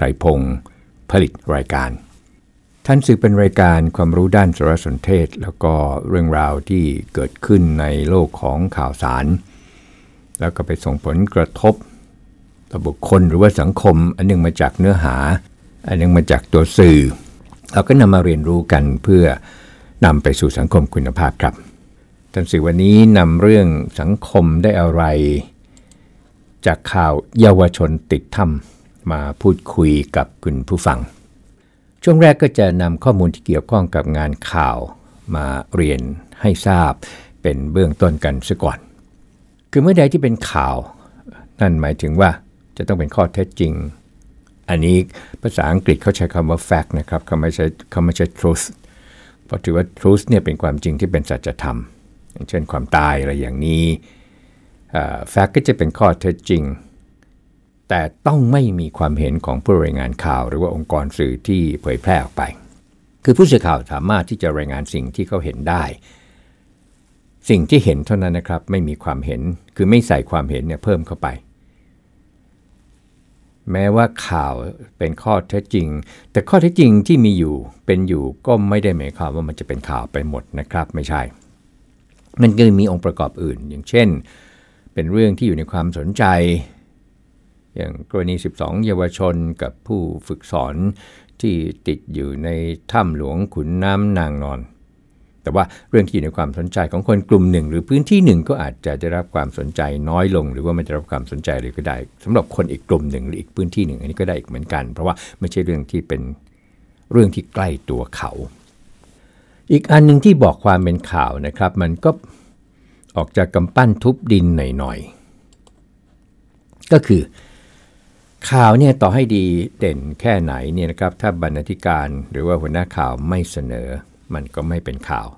ไพรพงศ์ผลิตรายการ ท่านสื่อเป็นรายการความรู้ด้านสารสนเทศ แล้วก็เรื่องราวที่เกิดขึ้นในโลกของข่าวสาร แล้วก็ไปส่งผลกระทบต่อบุคคลหรือว่าสังคม อันหนึงมาจากเนื้อหา อันหนึงมาจากตัวสื่อ เราก็นำมาเรียนรู้กันเพื่อนำไปสู่สังคมคุณภาพครับท่านสื่อวันนี้นำเรื่องสังคมได้อะไร จากข่าวเยาวชนติดถ้ำ มาพูดคุยกับคุณผู้ฟัง ช่วงแรกก็จะนำข้อมูลที่เกี่ยวข้องกับงานข่าวมาเรียนให้ทราบเป็นเบื้องต้นกันซะก่อน คือเมื่อใดที่เป็นข่าว นั่นหมายถึงว่าจะต้องเป็นข้อเท็จจริง อันนี้ภาษาอังกฤษเขาใช้คำว่า fact นะครับเขาไม่ใช่เขาไม่ใช่ truth เพราะถือว่า truth เนี่ยเป็นความจริงที่เป็นสัจธรรม อย่างเช่นความตายอะไรอย่างนี้ fact ก็จะเป็นข้อเท็จจริง แต่ต้องไม่มีความเห็นของผู้รายงานข่าว หรือว่าองค์กรสื่อที่เผยแพร่ออกไป คือผู้สื่อข่าวสามารถที่จะรายงานสิ่งที่เขาเห็นได้ สิ่งที่เห็นเท่านั้นนะครับ ไม่มีความเห็นคือไม่ใส่ความเห็นเนี่ยเพิ่มเข้าไป แม้ว่าข่าวเป็นข้อเท็จจริง แต่ข้อเท็จจริงที่มีอยู่เป็นอยู่ก็ไม่ได้หมายความว่ามันจะเป็นข่าวไปหมดนะครับ ไม่ใช่ มันก็มีองค์ประกอบอื่น อย่างเช่น เป็นเรื่องที่อยู่ในความสนใจ อย่างกรณี 12 เยาวชนกับผู้ฝึกสอนที่ติดอยู่ในถ้ำหลวงขุนน้ำนางนอน แต่ว่าเรื่องที่อยู่ในความสนใจของคนกลุ่มหนึ่ง หรือพื้นที่หนึ่งก็อาจจะได้รับความสนใจน้อยลง หรือว่าไม่ได้รับความสนใจเลยก็ได้สำหรับคนอีกกลุ่มหนึ่งหรืออีกพื้นที่หนึ่งอันนี้ก็ได้อีกเหมือนกัน เพราะว่าไม่ใช่เรื่องที่เป็นเรื่องที่ใกล้ตัวเขา อีกอันหนึ่งที่บอกความเป็นข่าวนะครับ มันก็ออกจากกำปั้นทุบดินหน่อยๆก็คือ ข่าวเนี่ยต่อให้ดีเด่นแค่ไหนเนี่ยนะครับถ้าบรรณาธิการหรือว่าหัวหน้าข่าวไม่เสนอ มันก็ไม่เป็นข่าว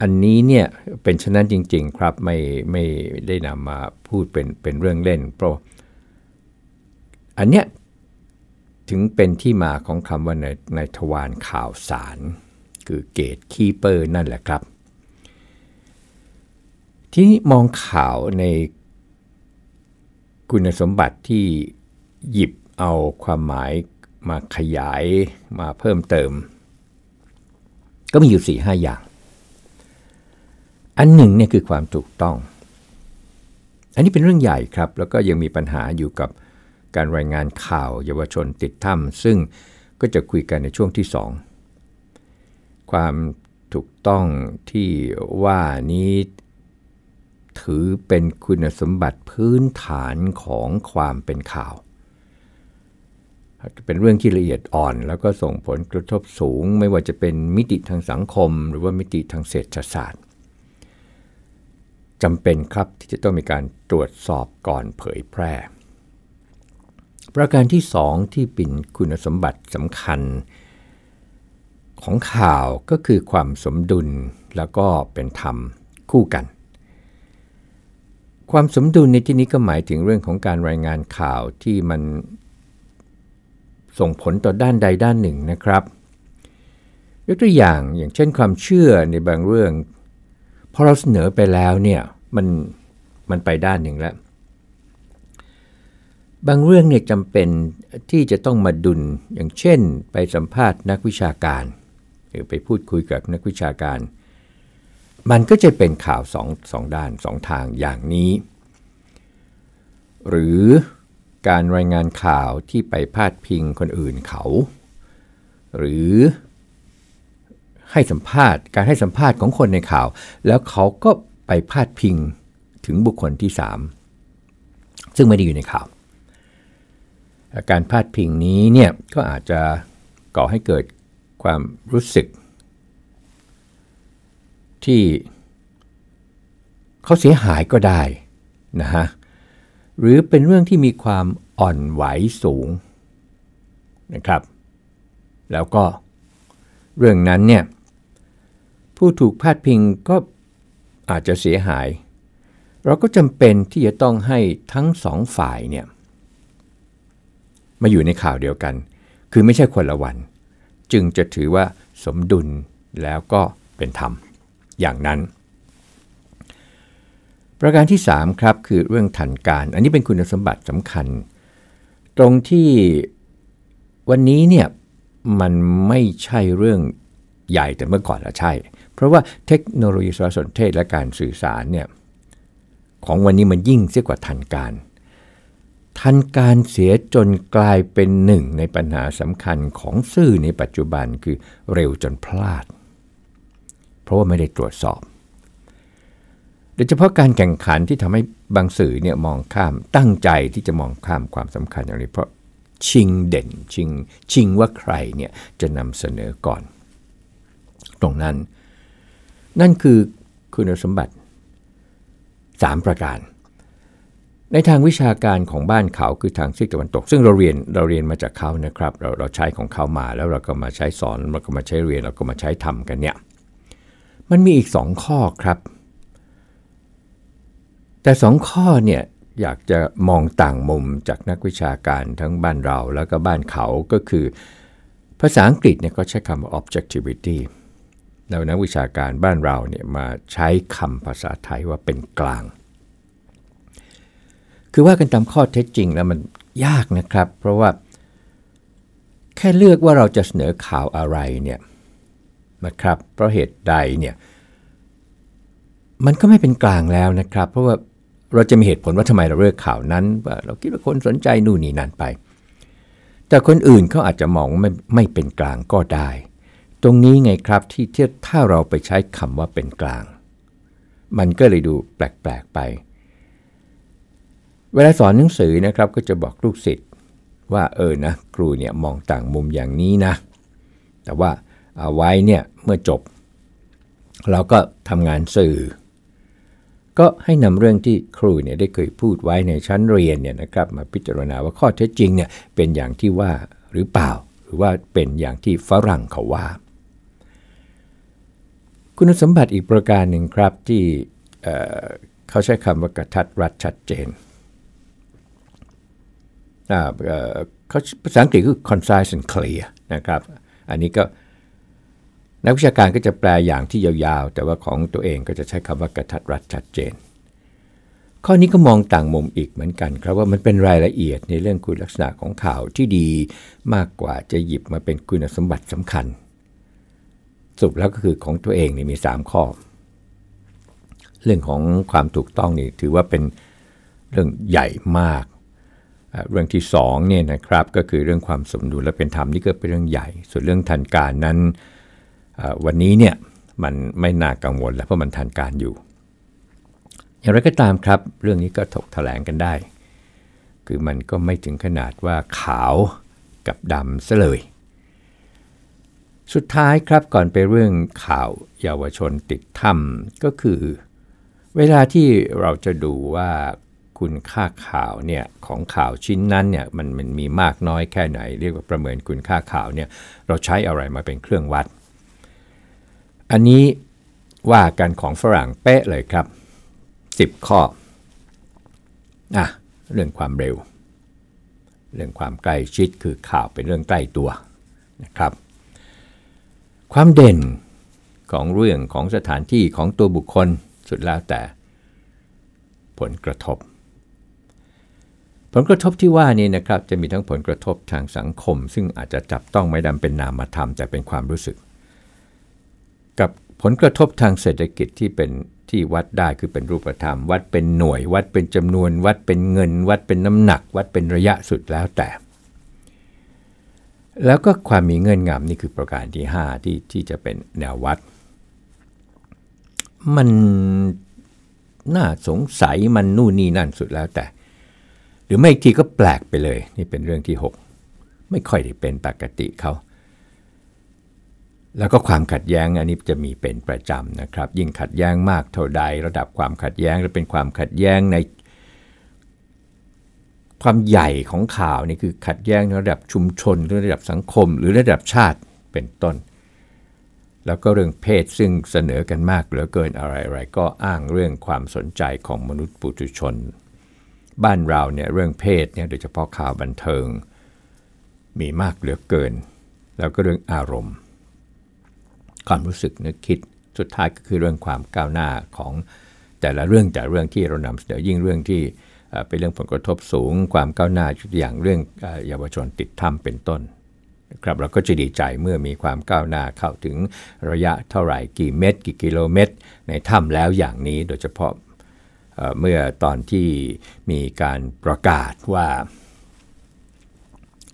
อันนี้เนี่ยเป็นฉะนั้นจริง ๆ ครับไม่ไม่ได้นำมาพูดเป็นเป็นเรื่องเล่นเพราะอันเนี้ยถึงเป็นที่มาของคำว่าในในทวารข่าวสาร คือเกตคีเปอร์นั่นแหละครับ ที่มองข่าวใน คุณสมบัติที่หยิบเอาความหมายมาขยายมาเพิ่มเติม ก็มีอยู่4ี่ห้าอย่าง อันหนึ่งเนี่ยคือความถูกต้อง อันนี้เป็นเรื่องใหญ่ครับ แล้วก็ยังมีปัญหาอยู่กับการรายงานข่าวเยาวชนติดถ้ำซึ่งก็จะคุยกันในช่วงที่2ความถูกต้องที่ว่านี้ ถือเป็นคุณสมบัติพื้นฐานของความเป็นข่าว เป็นเรื่องที่ละเอียดอ่อนแล้วก็ส่งผลกระทบสูง ไม่ว่าจะเป็นมิติทางสังคม หรือว่ามิติทางเศรษฐศาสตร์จำเป็นครับที่จะต้องมีการตรวจสอบก่อนเผยแพร่ ประการที่สองที่เป็นคุณสมบัติสำคัญ ของข่าวก็คือความสมดุลแล้วก็เป็นธรรมคู่กัน ความสมดุลในที่นี้ก็หมายถึงเรื่องของการรายงานข่าวที่มันส่งผลต่อด้านใดด้านหนึ่งนะครับยกตัวอย่างอย่างเช่นความเชื่อในบางเรื่องพอเราเสนอไปแล้วเนี่ยมันมันไปด้านหนึ่งแล้ว บางเรื่องเนี่ยจำเป็นที่จะต้องมาดุลอย่างเช่น ไปสัมภาษณ์นักวิชาการ หรือไปพูดคุยกับนักวิชาการ มันก็จะเป็นข่าวสองสองด้านสองทางอย่างนี้ หรือการรายงานข่าวที่ไปพาดพิงคนอื่นเขา หรือให้สัมภาษณ์การให้สัมภาษณ์ของคนในข่าว แล้วเขาก็ไปพาดพิงถึงบุคคลที่ 3 ซึ่งไม่ได้อยู่ในข่าว การพาดพิงนี้เนี่ยก็อาจจะก่อให้เกิดความรู้สึก ที่เขาเสียหายก็ได้นะฮะหรือเป็นเรื่องที่มีความอ่อนไหวสูงนะครับ แล้วก็เรื่องนั้นเนี่ยผู้ถูกพาดพิงก็อาจจะเสียหาย เราก็จำเป็นที่จะต้องให้ทั้งสองฝ่ายเนี่ยมาอยู่ในข่าวเดียวกัน คือไม่ใช่คนละวัน จึงจะถือว่าสมดุลแล้วก็เป็นธรรม อย่างนั้น ประการที่ 3 ครับคือเรื่องทันการ อันนี้เป็นคุณสมบัติสำคัญ ตรงที่วันนี้เนี่ยมันไม่ใช่เรื่องใหญ่แต่เมื่อก่อนล้วใช่ เพราะว่าเทคโนโลยีสารสนเทศและการสื่อสารเนี่ยของวันนี้มันยิ่งเสียกว่าทันการ ทันการเสียจนกลายเป็นหนึ่งในปัญหาสำคัญของสื่อในปัจจุบันคือเร็วจนพลาด เพราะว่าไม่ได้ตรวจสอบ โดยเฉพาะการแข่งขันที่ทำให้บางสื่อเนี่ยมองข้ามตั้งใจที่จะมองข้ามความสำคัญอย่างนี้เพราะชิงเด่นชิงชิงว่าใครเนี่ยจะนำเสนอก่อน ตรงนั้น นั่นคือคุณสมบัติ 3 ประการในทางวิชาการของบ้านเขาคือทางซีกตะวันตก ซึ่งเราเรียนเราเรียนมาจากเขานะครับ เราเราใช้ของเขามาแล้วเราก็มาใช้สอนเราก็มาใช้เรียนเราก็มาใช้ทำกันเนี่ย มันมีอีกสองข้อครับ แต่สองข้อเนี่ยอยากจะมองต่างมุมจากนักวิชาการทั้งบ้านเราแล้วก็บ้านเขาก็คือ ภาษาอังกฤษเนี่ยก็ใช้คำว่า objectivity แล้วนักวิชาการบ้านเราเนี่ยมาใช้คำภาษาไทยว่าเป็นกลาง คือว่ากันตามข้อเท็จจริงแล้วมันยากนะครับ เพราะว่าแค่เลือกว่าเราจะเสนอข่าวอะไรเนี่ย นะครับเพราะเหตุใดเนี่ยมันก็ไม่เป็นกลางแล้วนะครับ เพราะว่าเราจะมีเหตุผลว่าทำไมเราเลือกข่าวนั้นว่าเราคิดว่าคนสนใจนู่นนี่นั่นไป แต่คนอื่นเขาอาจจะมองว่าไม่ไม่เป็นกลางก็ได้ ตรงนี้ไงครับที่ที่ถ้าเราไปใช้คำว่าเป็นกลาง มันก็เลยดูแปลกๆไป เวลาสอนหนังสือนะครับก็จะบอกลูกศิษย์ว่าเออนะครูเนี่ยมองต่างมุมอย่างนี้นะ แต่ว่า เอาไว้เนี่ยเมื่อจบ เราก็ทำงานสื่อ ก็ให้นำเรื่องที่ครูเนี่ยได้เคยพูดไว้ในชั้นเรียนเนี่ยนะครับมาพิจารณาว่าข้อเท็จจริงเนี่ยเป็นอย่างที่ว่าหรือเปล่า หรือว่าเป็นอย่างที่ฝรั่งเขาว่า คุณสมบัติอีกประการหนึ่งครับที่เเขาใช้คำว่ากระทัดรัดชัดเจนเขาภาษาอังกฤษคือ concise and clear นะครับ อันนี้ก็ นักวิชาการก็จะแปลอย่างที่ยาวๆ แต่ว่าของตัวเองก็จะใช้คำว่ากระทัดรัดชัดเจน ข้อนี้ก็มองต่างมุมอีกเหมือนกัน ครับว่ามันเป็นรายละเอียดในเรื่องคุณลักษณะของข่าวที่ดีมากกว่าจะหยิบมาเป็นคุณสมบัติสำคัญ สุดแล้วก็คือของตัวเองนี่มี 3 ข้อ เรื่องของความถูกต้องนี่ถือว่าเป็นเรื่องใหญ่มาก เรื่องที่2เนี่ยนะครับก็คือเรื่องความสมดุลและเป็นธรรมนี่ก็เป็นเรื่องใหญ่ ส่วนเรื่องทันการนั้น วันนี้เนี่ยมันไม่น่ากังวลแล้วเพราะมันทันการอยู่ อย่างไรก็ตามครับ เรื่องนี้ก็ถกแถลงกันได้ คือมันก็ไม่ถึงขนาดว่าขาวกับดำซะเลย สุดท้ายครับก่อนไปเรื่องข่าวเยาวชนติดถ้ำก็คือ เวลาที่เราจะดูว่าคุณค่าข่าวเนี่ยของข่าวชิ้นนั้นเนี่ยมันมันมีมากน้อยแค่ไหน เรียกว่าประเมินคุณค่าข่าวเนี่ยเราใช้อะไรมาเป็นเครื่องวัด อันนี้ว่ากันของฝรั่งเป๊ะเลยครับ 10 ข้ออะเรื่องความเร็ว เรื่องความใกล้ชิดคือข่าวเป็นเรื่องใกล้ตัวนะครับ ความเด่นของเรื่องของสถานที่ของตัวบุคคลสุดแล้วแต่ผลกระทบ ผลกระทบที่ว่านี้นะครับจะมีทั้งผลกระทบทางสังคม ซึ่งอาจจะจับต้องไม่ดำเป็นนามธรรมแต่เป็นความรู้สึก ผลกระทบทางเศรษฐกิจที่เป็นที่วัดได้คือเป็นรูปธรรม วัดเป็นหน่วย วัดเป็นจำนวน วัดเป็นเงิน วัดเป็นน้ำหนัก วัดเป็นระยะสุดแล้วแต่ แล้วก็ความมีเงื่อนงำนี่คือประการที่ 5 ที่ที่จะเป็นแนววัด มันน่าสงสัยมันนู่นนี่นั่นสุดแล้วแต่ หรือไม่ทีก็แปลกไปเลย นี่เป็นเรื่องที่ 6 ไม่ค่อยได้เป็นปกติเขา แล้วก็ความขัดแย้งอันนี้จะมีเป็นประจำนะครับ ยิ่งขัดแย้งมากเท่าใด ระดับความขัดแย้งจะเป็นความขัดแย้งใน ความใหญ่ของข่าวนี่คือขัดแย้งในระดับชุมชนหรือระดับสังคม หรือระดับชาติเป็นต้น แล้วก็เรื่องเพศซึ่งเสนอกันมากเหลือเกินอะไรๆก็อ้างเรื่องความสนใจของมนุษย์ปุถุชน บ้านเราเนี่ยเรื่องเพศเนี่ยโดยเฉพาะข่าวบันเทิง มีมากเหลือเกิน แล้วก็เรื่องอารมณ์ ความรู้สึกนึกคิดสุดท้ายก็คือเรื่องความก้าวหน้าของแต่ละเรื่องแต่เรื่องที่เรานำเสนอยิ่งเรื่องที่เป็นเรื่องผลกระทบสูง ความก้าวหน้าอย่างเรื่องเยาวชนติดถ้ำเป็นต้นครับเราก็จะดีใจเมื่อมีความก้าวหน้าเข้าถึงระยะเท่าไหร่กี่เมตร กี่กิโลเมตร ในถ้ำแล้วอย่างนี้โดยเฉพาะเมื่อตอนที่มีการประกาศว่า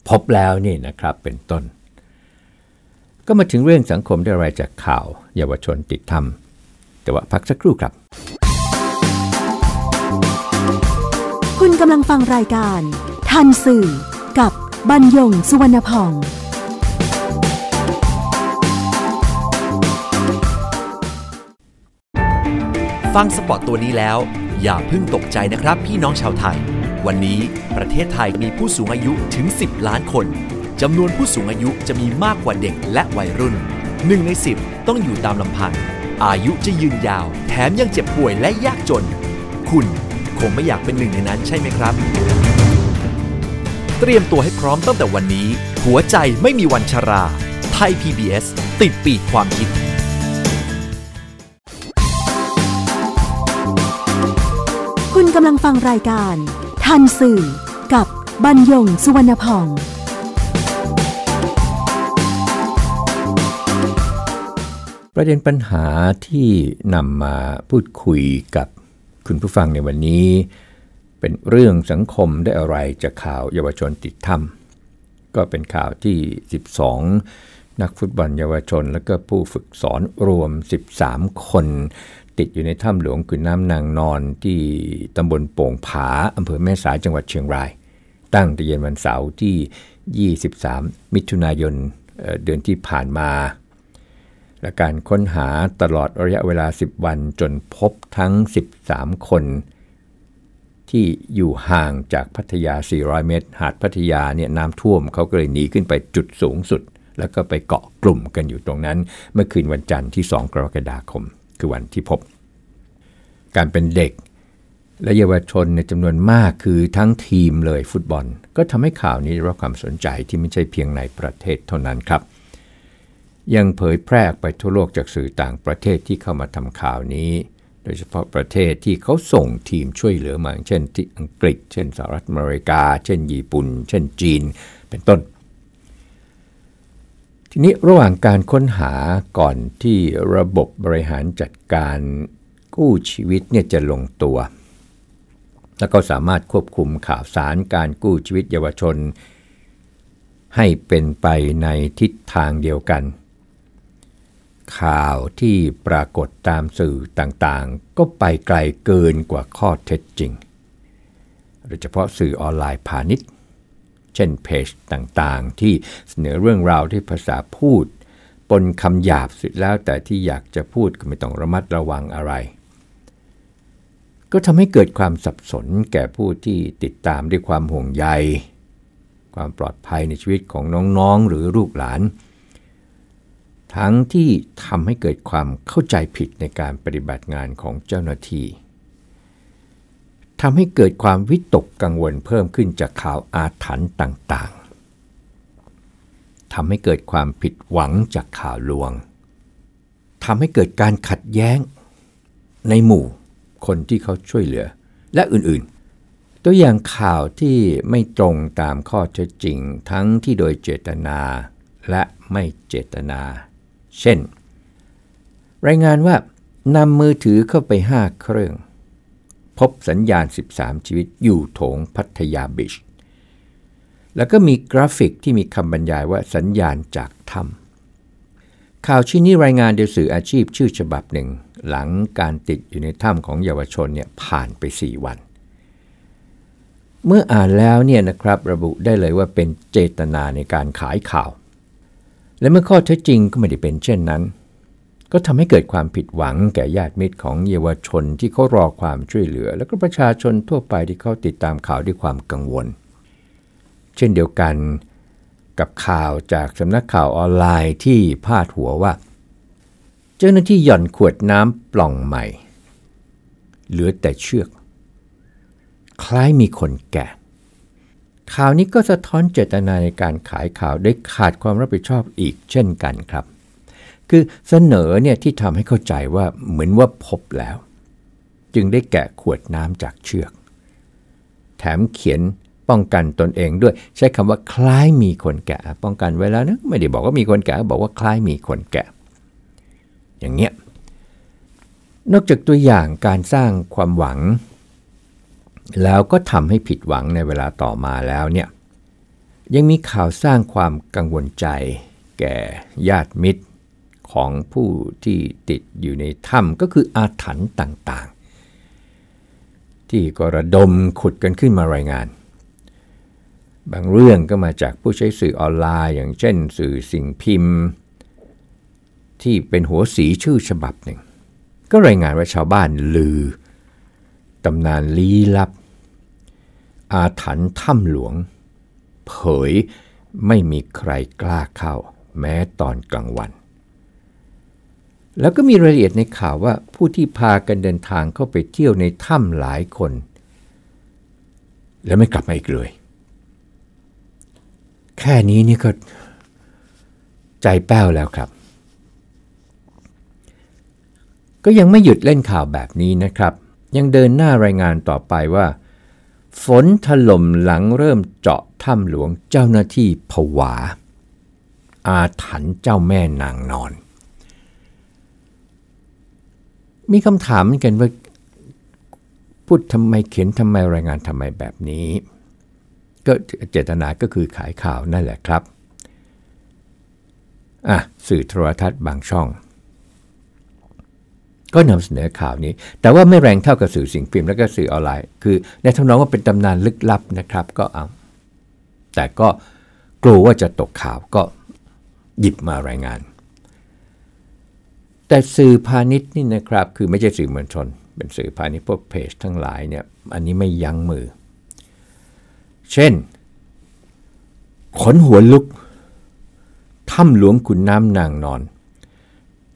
พบแล้วนี่นะครับเป็นต้น ก็มาถึงเรื่องสังคมได้รายจากข่าวเยาวชนติดถ้ำแต่ว่าพักสักครู่ครับ คุณกำลังฟังรายการ ทันสื่อ กับบรรยงสุวรรณพองฟังสปอตตัวนี้แล้ว อย่าเพิ่งตกใจนะครับพี่น้องชาวไทย วันนี้ประเทศไทยมีผู้สูงอายุถึง 10 ล้านคน จำนวนผู้สูงอายุจะมีมากกว่าเด็กและวัยรุ่นหนึ่งใน 10 ต้องอยู่ตามลำพัง อายุจะยืนยาว แถมยังเจ็บป่วยและยากจน คุณคงไม่อยากเป็นหนึ่งในนั้นใช่ไหมครับ เตรียมตัวให้พร้อมตั้งแต่วันนี้ หัวใจไม่มีวันชรา ไทย PBS ติดปีกความคิดคุณกำลังฟังรายการ ทันสื่อกับบรรยงสุวรรณพอง ประเด็นปัญหาที่นำมาพูดคุยกับคุณผู้ฟังในวันนี้ เป็นเรื่องสังคมได้อะไรจากข่าวเยาวชนติดถ้ำก็เป็นข่าวที่ 12 นักฟุตบอลเยาวชน และก็ผู้ฝึกสอนรวม 13 คน ติดอยู่ในถ้ำหลวงกุนน้ำนางนอนที่ตำบลโป่งผาอำเภอแม่สายจังหวัดเชียงราย ตั้งแต่เย็นวันเสาร์ที่ 23 มิถุนายนเดือนที่ผ่านมา และการค้นหาตลอดระยะเวลา 10 วันจนพบทั้ง 13 คน ที่อยู่ห่างจากพัทยา 400 เมตร หาดพัทยาเนี่ยน้ำท่วมเขาก็เลยหนีขึ้นไปจุดสูงสุด แล้วก็ไปเกาะกลุ่มกันอยู่ตรงนั้น เมื่อคืนวันจันทร์ที่ 2 กรกฎาคม คือวันที่พบ การเป็นเด็กและเยาวชนในจำนวนมากคือทั้งทีมเลยฟุตบอล ก็ทำให้ข่าวนี้ได้รับความสนใจที่ไม่ใช่เพียงในประเทศเท่านั้นครับ ยังเผยแพร่ไปทั่วโลกจากสื่อต่างประเทศที่เข้ามาทำข่าวนี้ โดยเฉพาะประเทศที่เขาส่งทีมช่วยเหลือมาเช่นที่อังกฤษ เช่นสหรัฐอเมริกา เช่นญี่ปุ่น เช่นจีน เป็นต้น ทีนี้ระหว่างการค้นหาก่อนที่ระบบบริหารจัดการกู้ชีวิตเนี่ยจะลงตัว แล้วก็สามารถควบคุมข่าวสารการกู้ชีวิตเยาวชน ให้เป็นไปในทิศทางเดียวกัน ข่าวที่ปรากฏตามสื่อต่างๆ ก็ไปไกลเกินกว่าข้อเท็จจริง โดยเฉพาะสื่อออนไลน์พาณิชย์ เช่นเพจต่างๆ ที่เสนอเรื่องราวที่ภาษาพูด ปนคำหยาบสุดแล้วแต่ที่อยากจะพูดก็ไม่ต้องระมัดระวังอะไร ก็ทำให้เกิดความสับสนแก่ผู้ที่ติดตามด้วยความห่วงใย ความปลอดภัยในชีวิตของน้องๆหรือลูกหลาน ทั้งที่ทำให้เกิดความเข้าใจผิดในการปฏิบัติงานของเจ้าหน้าที่ทำให้เกิดความวิตกกังวลเพิ่มขึ้นจากข่าวอาถรรพ์ต่างๆทำให้เกิดความผิดหวังจากข่าวลวงทำให้เกิดการขัดแย้ง ในหมู่คนที่เขาช่วยเหลือ และอื่นๆ ตัวอย่างข่าวที่ไม่ตรงตามข้อเท็จจริง ทั้งที่โดยเจตนาและไม่เจตนา เช่น รายงานว่านำมือถือเข้าไป 5 เครื่อง พบสัญญาณ 13 ชีวิตอยู่โถงพัทยาบิช แล้วก็มีกราฟิกที่มีคำบรรยายว่าสัญญาณจากถ้ำข่าวชิ้นนี้รายงานโดยสื่ออาชีพชื่อฉบับหนึ่ง หลังการติดอยู่ในถ้ำของเยาวชนเนี่ยผ่านไป 4 วันเมื่ออ่านแล้วเนี่ยนะครับระบุได้เลยว่าเป็นเจตนาในการขายข่าว และเมื่อข้อเท็จจริงก็ไม่ได้เป็นเช่นนั้น ก็ทำให้เกิดความผิดหวังแก่ญาติมิตรของเยาวชนที่เขารอความช่วยเหลือ แล้วก็ประชาชนทั่วไปที่เขาติดตามข่าวด้วยความกังวล เช่นเดียวกันกับข่าวจากสำนักข่าวออนไลน์ที่พาดหัวว่า เจ้าหน้าที่หย่อนขวดน้ำปล่องใหม่ เหลือแต่เชือก คล้ายมีคนแก่ ข่าวนี้ก็สะท้อนเจตนาในการขายข่าวได้ขาดความรับผิดชอบอีกเช่นกันครับ คือเสนอเนี่ยที่ทำให้เข้าใจว่าเหมือนว่าพบแล้ว จึงได้แกะขวดน้ำจากเชือก แถมเขียนป้องกันตนเองด้วยใช้คำว่าคล้ายมีคนแกะ ป้องกันไว้แล้วนะไม่ได้บอกว่ามีคนแกะบอกว่าคล้ายมีคนแกะ อย่างเงี้ยนอกจากตัวอย่างการสร้างความหวัง แล้วก็ทำให้ผิดหวังในเวลาต่อมาแล้วเนี่ยยังมีข่าวสร้างความกังวลใจ แก่ญาติมิตรของผู้ที่ติดอยู่ในถ้ำก็คืออาถรรพ์ต่างๆ ที่กระดมขุดกันขึ้นมารายงาน บางเรื่องก็มาจากผู้ใช้สื่อออนไลน์ อย่างเช่นสื่อสิ่งพิมพ์ ที่เป็นหัวสีชื่อฉบับหนึ่ง ก็รายงานว่าชาวบ้านลือตำนานลี้ลับ อาถรรพ์ถ้ำหลวง เผยไม่มีใครกล้าเข้า แม้ตอนกลางวัน แล้วก็มีรายละเอียดในข่าวว่าผู้ที่พากันเดินทางเข้าไปเที่ยวในถ้ำหลายคน แล้วไม่กลับมาอีกเลย แค่นี้นี่ก็ใจแป้วแล้วครับ ก็ยังไม่หยุดเล่นข่าวแบบนี้นะครับ ยังเดินหน้ารายงานต่อไปว่า ฝนถล่มหลังเริ่มเจาะถ้ำหลวงเจ้าหน้าที่ผวา อาถรรพ์เจ้าแม่นางนอน มีคำถามกันว่าพูดทำไมเขียนทำไมรายงานทำไมแบบนี้ ก็เจตนาก็คือขายข่าวนั่นแหละครับ อะ สื่อโทรทัศน์บางช่อง ก็นำเสนอข่าวนี้ แต่ว่าไม่แรงเท่ากับสื่อสิ่งพิมพ์และก็สื่อออนไลน์ คือ ในทำนองว่าเป็นตำนานลึกลับนะครับ ก็เอา แต่ก็กลัวว่าจะตกข่าวก็หยิบมารายงาน แต่สื่อพาณิชย์นี่นะครับ คือไม่ใช่สื่อมวลชน เป็นสื่อพาณิชย์พวกเพจทั้งหลายเนี่ย อันนี้ไม่ยั้งมือ เช่น ขนหัวลุกถ้ำหลวงขุนน้ำนางนอน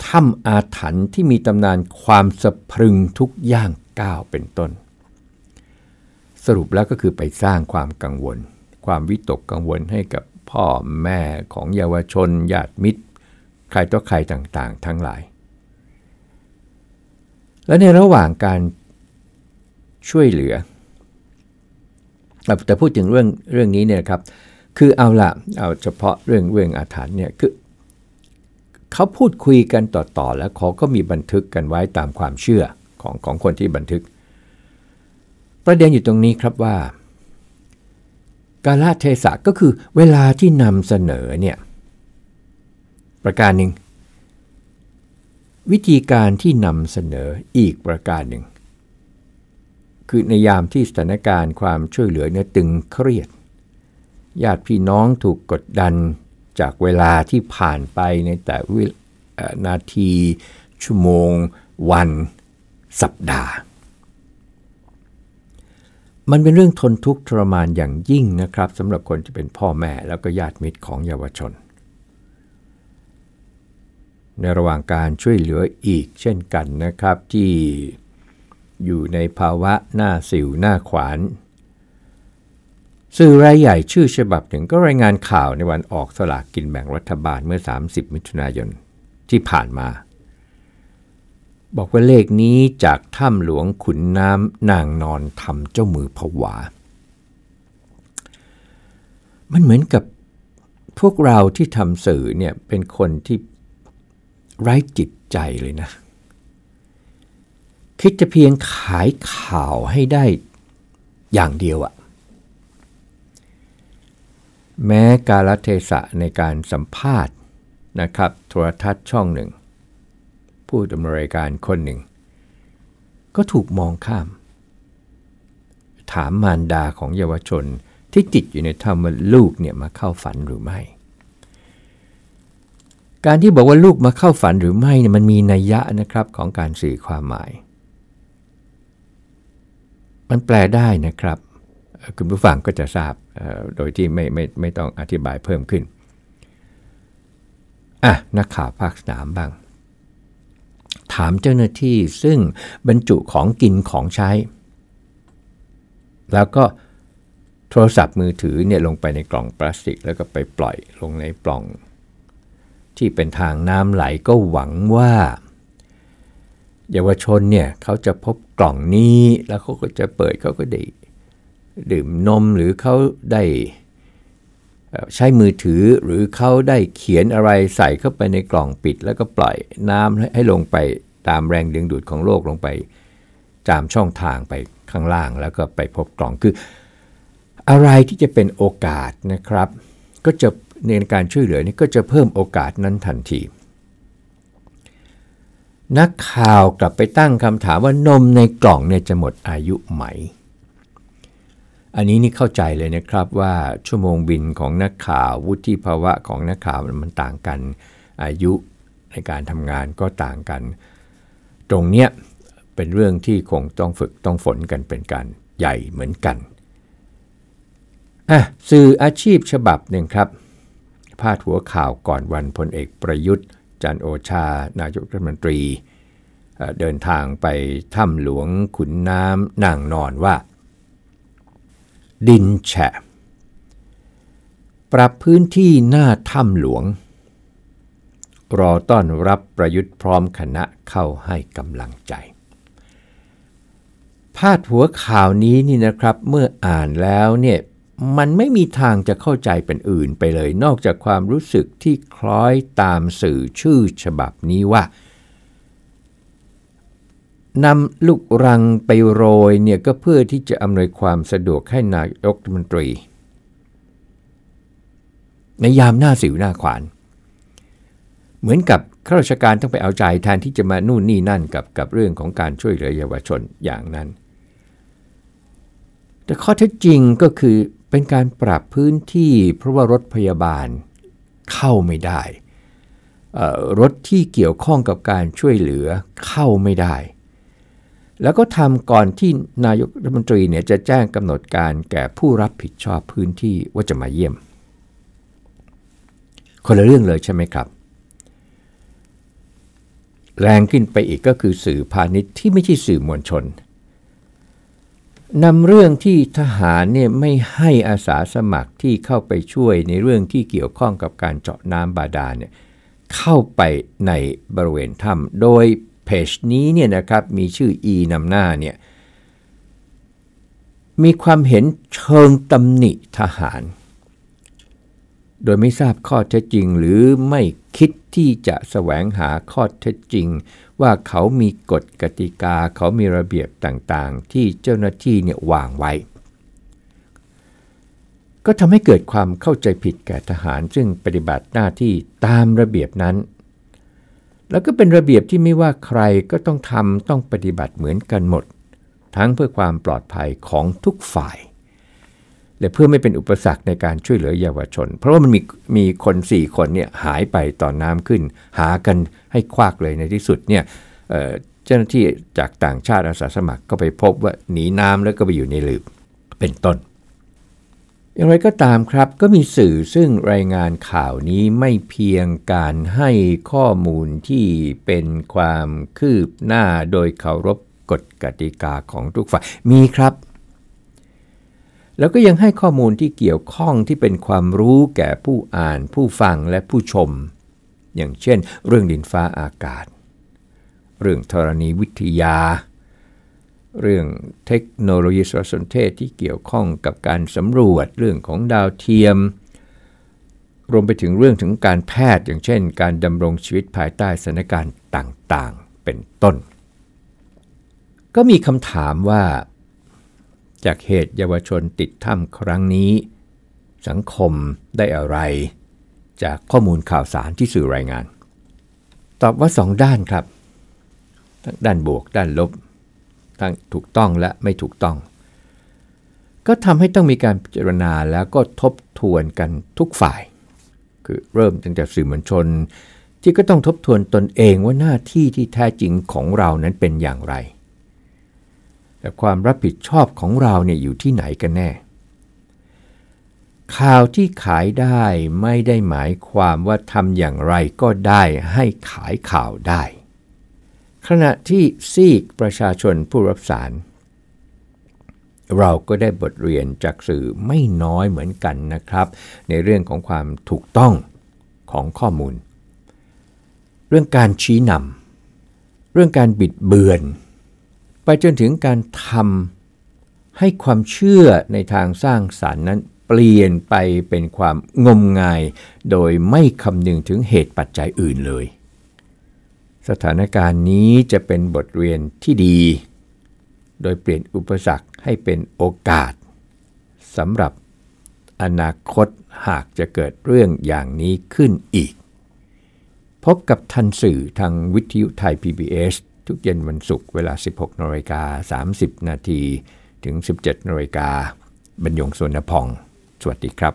ถ้ำอาถรรพ์ที่มีตำนานความสะพรึงทุกย่างก้าวเป็นต้น สรุปแล้วก็คือไปสร้างความกังวล ความวิตกกังวลให้กับพ่อแม่ของเยาวชนญาติมิตร ใครต่อใครต่างๆ ทั้งหลาย และในระหว่างการช่วยเหลือแต่พูดถึงเรื่องเรื่องนี้เนี่ยครับ คือเอาละเอาเฉพาะเรื่องเรื่องอาถรรพ์เนี่ยคือ เขาพูดคุยกันต่อๆ แล้วเขาก็มีบันทึกกันไว้ตามความเชื่อของของคนที่บันทึก ประเด็นอยู่ตรงนี้ครับว่า กาลเทศะก็คือเวลาที่นำเสนอเนี่ยประการหนึ่ง วิธีการที่นำเสนออีกประการหนึ่ง คือในยามที่สถานการณ์ความช่วยเหลือเนี่ยตึงเครียดญาติพี่น้องถูกกดดัน จากเวลาที่ผ่านไปในแต่วินาที ชั่วโมง วัน สัปดาห์ มันเป็นเรื่องทนทุกข์ทรมานอย่างยิ่งนะครับสำหรับคนที่เป็นพ่อแม่แล้วก็ญาติมิตรของเยาวชน ในระหว่างการช่วยเหลืออีกเช่นกันนะครับที่อยู่ในภาวะหน้าสิวหน้าขวาน สื่อรายใหญ่ชื่อฉบับหนึ่งก็รายงานข่าวในวันออกสลากกินแบ่งรัฐบาลเมื่อ 30 มิถุนายนที่ผ่านมา บอกว่าเลขนี้จากถ้ำหลวงขุนน้ำนางนอนทำเจ้ามือผวา มันเหมือนกับพวกเราที่ทำสื่อเนี่ยเป็นคนที่ไร้จิตใจเลยนะ คิดจะเพียงขายข่าวให้ได้อย่างเดียวอะ แม้กาลเทศะในการสัมภาษณ์นะครับโทรทัศน์ช่องหนึ่ง ผู้ดำเนินรายการคนหนึ่ง ก็ถูกมองข้าม ถามมารดาของเยาวชนที่ติดอยู่ในธรรมลูกเนี่ยมาเข้าฝันหรือไม่ การที่บอกว่าลูกมาเข้าฝันหรือไม่เนี่ยมันมีนัยยะนะครับของการสื่อความหมาย มันแปลได้นะครับ คุณผู้ฟังก็จะทราบโดยที่ไม่ไม่ไม่ต้องอธิบายเพิ่มขึ้นอะนักข่าวภาคสนามบ้าง ถามเจ้าหน้าที่ซึ่งบรรจุของกินของใช้ แล้วก็โทรศัพท์มือถือเนี่ยลงไปในกล่องพลาสติก แล้วก็ไปปล่อยลงในปล่อง ที่เป็นทางน้ำไหลก็หวังว่า เยาวชนเนี่ยเขาจะพบกล่องนี้แล้วเขาก็จะเปิดเขาก็ได้ ดื่มนมหรือเขาได้ใช้มือถือหรือเขาได้เขียนอะไรใส่เข้าไปในกล่องปิด แล้วก็ปล่อยน้ำให้ลงไปตามแรงดึงดูดของโลกลงไปตามช่องทางไปข้างล่างแล้วก็ไปพบกล่องคือ อะไรที่จะเป็นโอกาสนะครับ ก็จะในการช่วยเหลือนี่ก็จะเพิ่มโอกาสนั้นทันที นักข่าวกลับไปตั้งคำถามว่านมในกล่องเนี่ยจะหมดอายุไหม อันนี้นี่เข้าใจเลยนะครับว่าชั่วโมงบินของนักข่าววุฒิภาวะของนักข่าวมันต่างกัน อายุในการทำงานก็ต่างกัน ตรงเนี้ยเป็นเรื่องที่คงต้องฝึกต้องฝนกันเป็นการใหญ่เหมือนกันอะสื่ออาชีพฉบับหนึ่งครับ พาดหัวข่าวก่อนวันพลเอกประยุทธ์ จันโอชา นายกรัฐมนตรี เดินทางไปถ้ำหลวงขุนน้ำนางนอนว่า ดินแฉะ ปรับพื้นที่หน้าถ้ำหลวง รอต้อนรับประยุทธ์พร้อมคณะเข้าให้กำลังใจ พาดหัวข่าวนี้นี่นะครับเมื่ออ่านแล้วเนี่ยมันไม่มีทางจะเข้าใจเป็นอื่นไปเลย นอกจากความรู้สึกที่คล้อยตามสื่อชื่อฉบับนี้ว่า นำลูกรังไปโรยเนี่ยก็เพื่อที่จะอำนวยความสะดวกให้นายกรัฐมนตรี ในยามหน้าสิวหน้าขวาน เหมือนกับข้าราชการต้องไปเอาใจแทนที่จะมานู่นนี่นั่นกับกับเรื่องของการช่วยเหลือเยาวชนอย่างนั้น แต่ข้อเท็จจริงก็คือเป็นการปรับพื้นที่เพราะว่ารถพยาบาลเข้าไม่ได้ รถที่เกี่ยวข้องกับการช่วยเหลือเข้าไม่ได้ แล้วก็ทำก่อนที่นายกรัฐมนตรีเนี่ยจะแจ้งกำหนดการแก่ผู้รับผิดชอบพื้นที่ว่าจะมาเยี่ยม คนละเรื่องเลยใช่ไหมครับ แรงขึ้นไปอีกก็คือสื่อพาณิชย์ที่ไม่ใช่สื่อมวลชนนำเรื่องที่ทหารเนี่ยไม่ให้อาสาสมัครที่เข้าไปช่วยในเรื่องที่เกี่ยวข้องกับการเจาะน้ำบาดาลเนี่ยเข้าไปในบริเวณถ้ำโดย เพจนี้เนี่ยนะครับมีชื่อ E นำหน้าเนี่ยมีความเห็นเชิงตำหนิทหาร โดยไม่ทราบข้อเท็จจริงหรือไม่คิดที่จะแสวงหาข้อเท็จจริง ว่าเขามีกฎกติกาเขามีระเบียบต่างๆ ที่เจ้าหน้าที่เนี่ยวางไว้ ก็ทำให้เกิดความเข้าใจผิดแก่ทหารซึ่งปฏิบัติหน้าที่ตามระเบียบนั้น แล้วก็เป็นระเบียบที่ไม่ว่าใครก็ต้องทำต้องปฏิบัติเหมือนกันหมด ทั้งเพื่อความปลอดภัยของทุกฝ่าย และเพื่อไม่เป็นอุปสรรคในการช่วยเหลือเยาวชน เพราะว่ามันมีมีคน4คนเนี่ยหายไปตอนน้ำขึ้น หากันให้ควักเลยในที่สุดเนี่ยเจ้าหน้าที่จากต่างชาติอาสาสมัครก็ไปพบว่าหนีน้ำแล้วก็ไปอยู่ในหลืบเป็นต้น อย่างไรก็ตามครับก็มีสื่อซึ่งรายงานข่าวนี้ไม่เพียงการให้ข้อมูลที่เป็นความคืบหน้าโดยเคารพกฎกติกาของทุกฝ่ายมีครับ แล้วก็ยังให้ข้อมูลที่เกี่ยวข้องที่เป็นความรู้แก่ผู้อ่านผู้ฟังและผู้ชม อย่างเช่น เรื่องดินฟ้าอากาศ เรื่องธรณีวิทยา เรื่องเทคโนโลยีสารสนเทศที่เกี่ยวข้องกับการสำรวจเรื่องของดาวเทียม รวมไปถึงเรื่องถึงการแพทย์อย่างเช่น การดำรงชีวิตภายใต้สถานการณ์ต่างๆ เป็นต้น ก็มีคำถามว่า จากเหตุเยาวชนติดถ้ำครั้งนี้ สังคมได้อะไร จากข้อมูลข่าวสารที่สื่อรายงาน ตอบว่าสองด้านครับทั้งด้านบวกด้านลบ ทั้งถูกต้องและไม่ถูกต้อง ก็ทำให้ต้องมีการพิจารณาแล้วก็ทบทวนกันทุกฝ่าย คือเริ่มตั้งแต่สื่อมวลชน ที่ก็ต้องทบทวนตนเองว่าหน้าที่ที่แท้จริงของเรานั้นเป็นอย่างไร แต่ความรับผิดชอบของเราเนี่ยอยู่ที่ไหนกันแน่ ข่าวที่ขายได้ไม่ได้หมายความว่าทำอย่างไรก็ได้ให้ขายข่าวได้ ขณะที่ซีกประชาชนผู้รับสาร เราก็ได้บทเรียนจากสื่อไม่น้อยเหมือนกันนะครับ ในเรื่องของความถูกต้องของข้อมูล เรื่องการชี้นำเรื่องการบิดเบือน ไปจนถึงการทำให้ความเชื่อในทางสร้างสารรค์นั้นเปลี่ยนไปเป็นความงมงาย โดยไม่คำนึงถึงเหตุปัจจัยอื่นเลย สถานการณ์นี้จะเป็นบทเรียนที่ดี โดยเปลี่ยนอุปสรรคให้เป็นโอกาสสำหรับอนาคตหากจะเกิดเรื่องอย่างนี้ขึ้นอีก พบกับทันสื่อทางวิทยุไทย PBS ทุกเย็นวันศุกร์เวลา 16นาฬิกา30 นาทีถึง 17นาฬิกาบรรยงสวนพอง สวัสดีครับ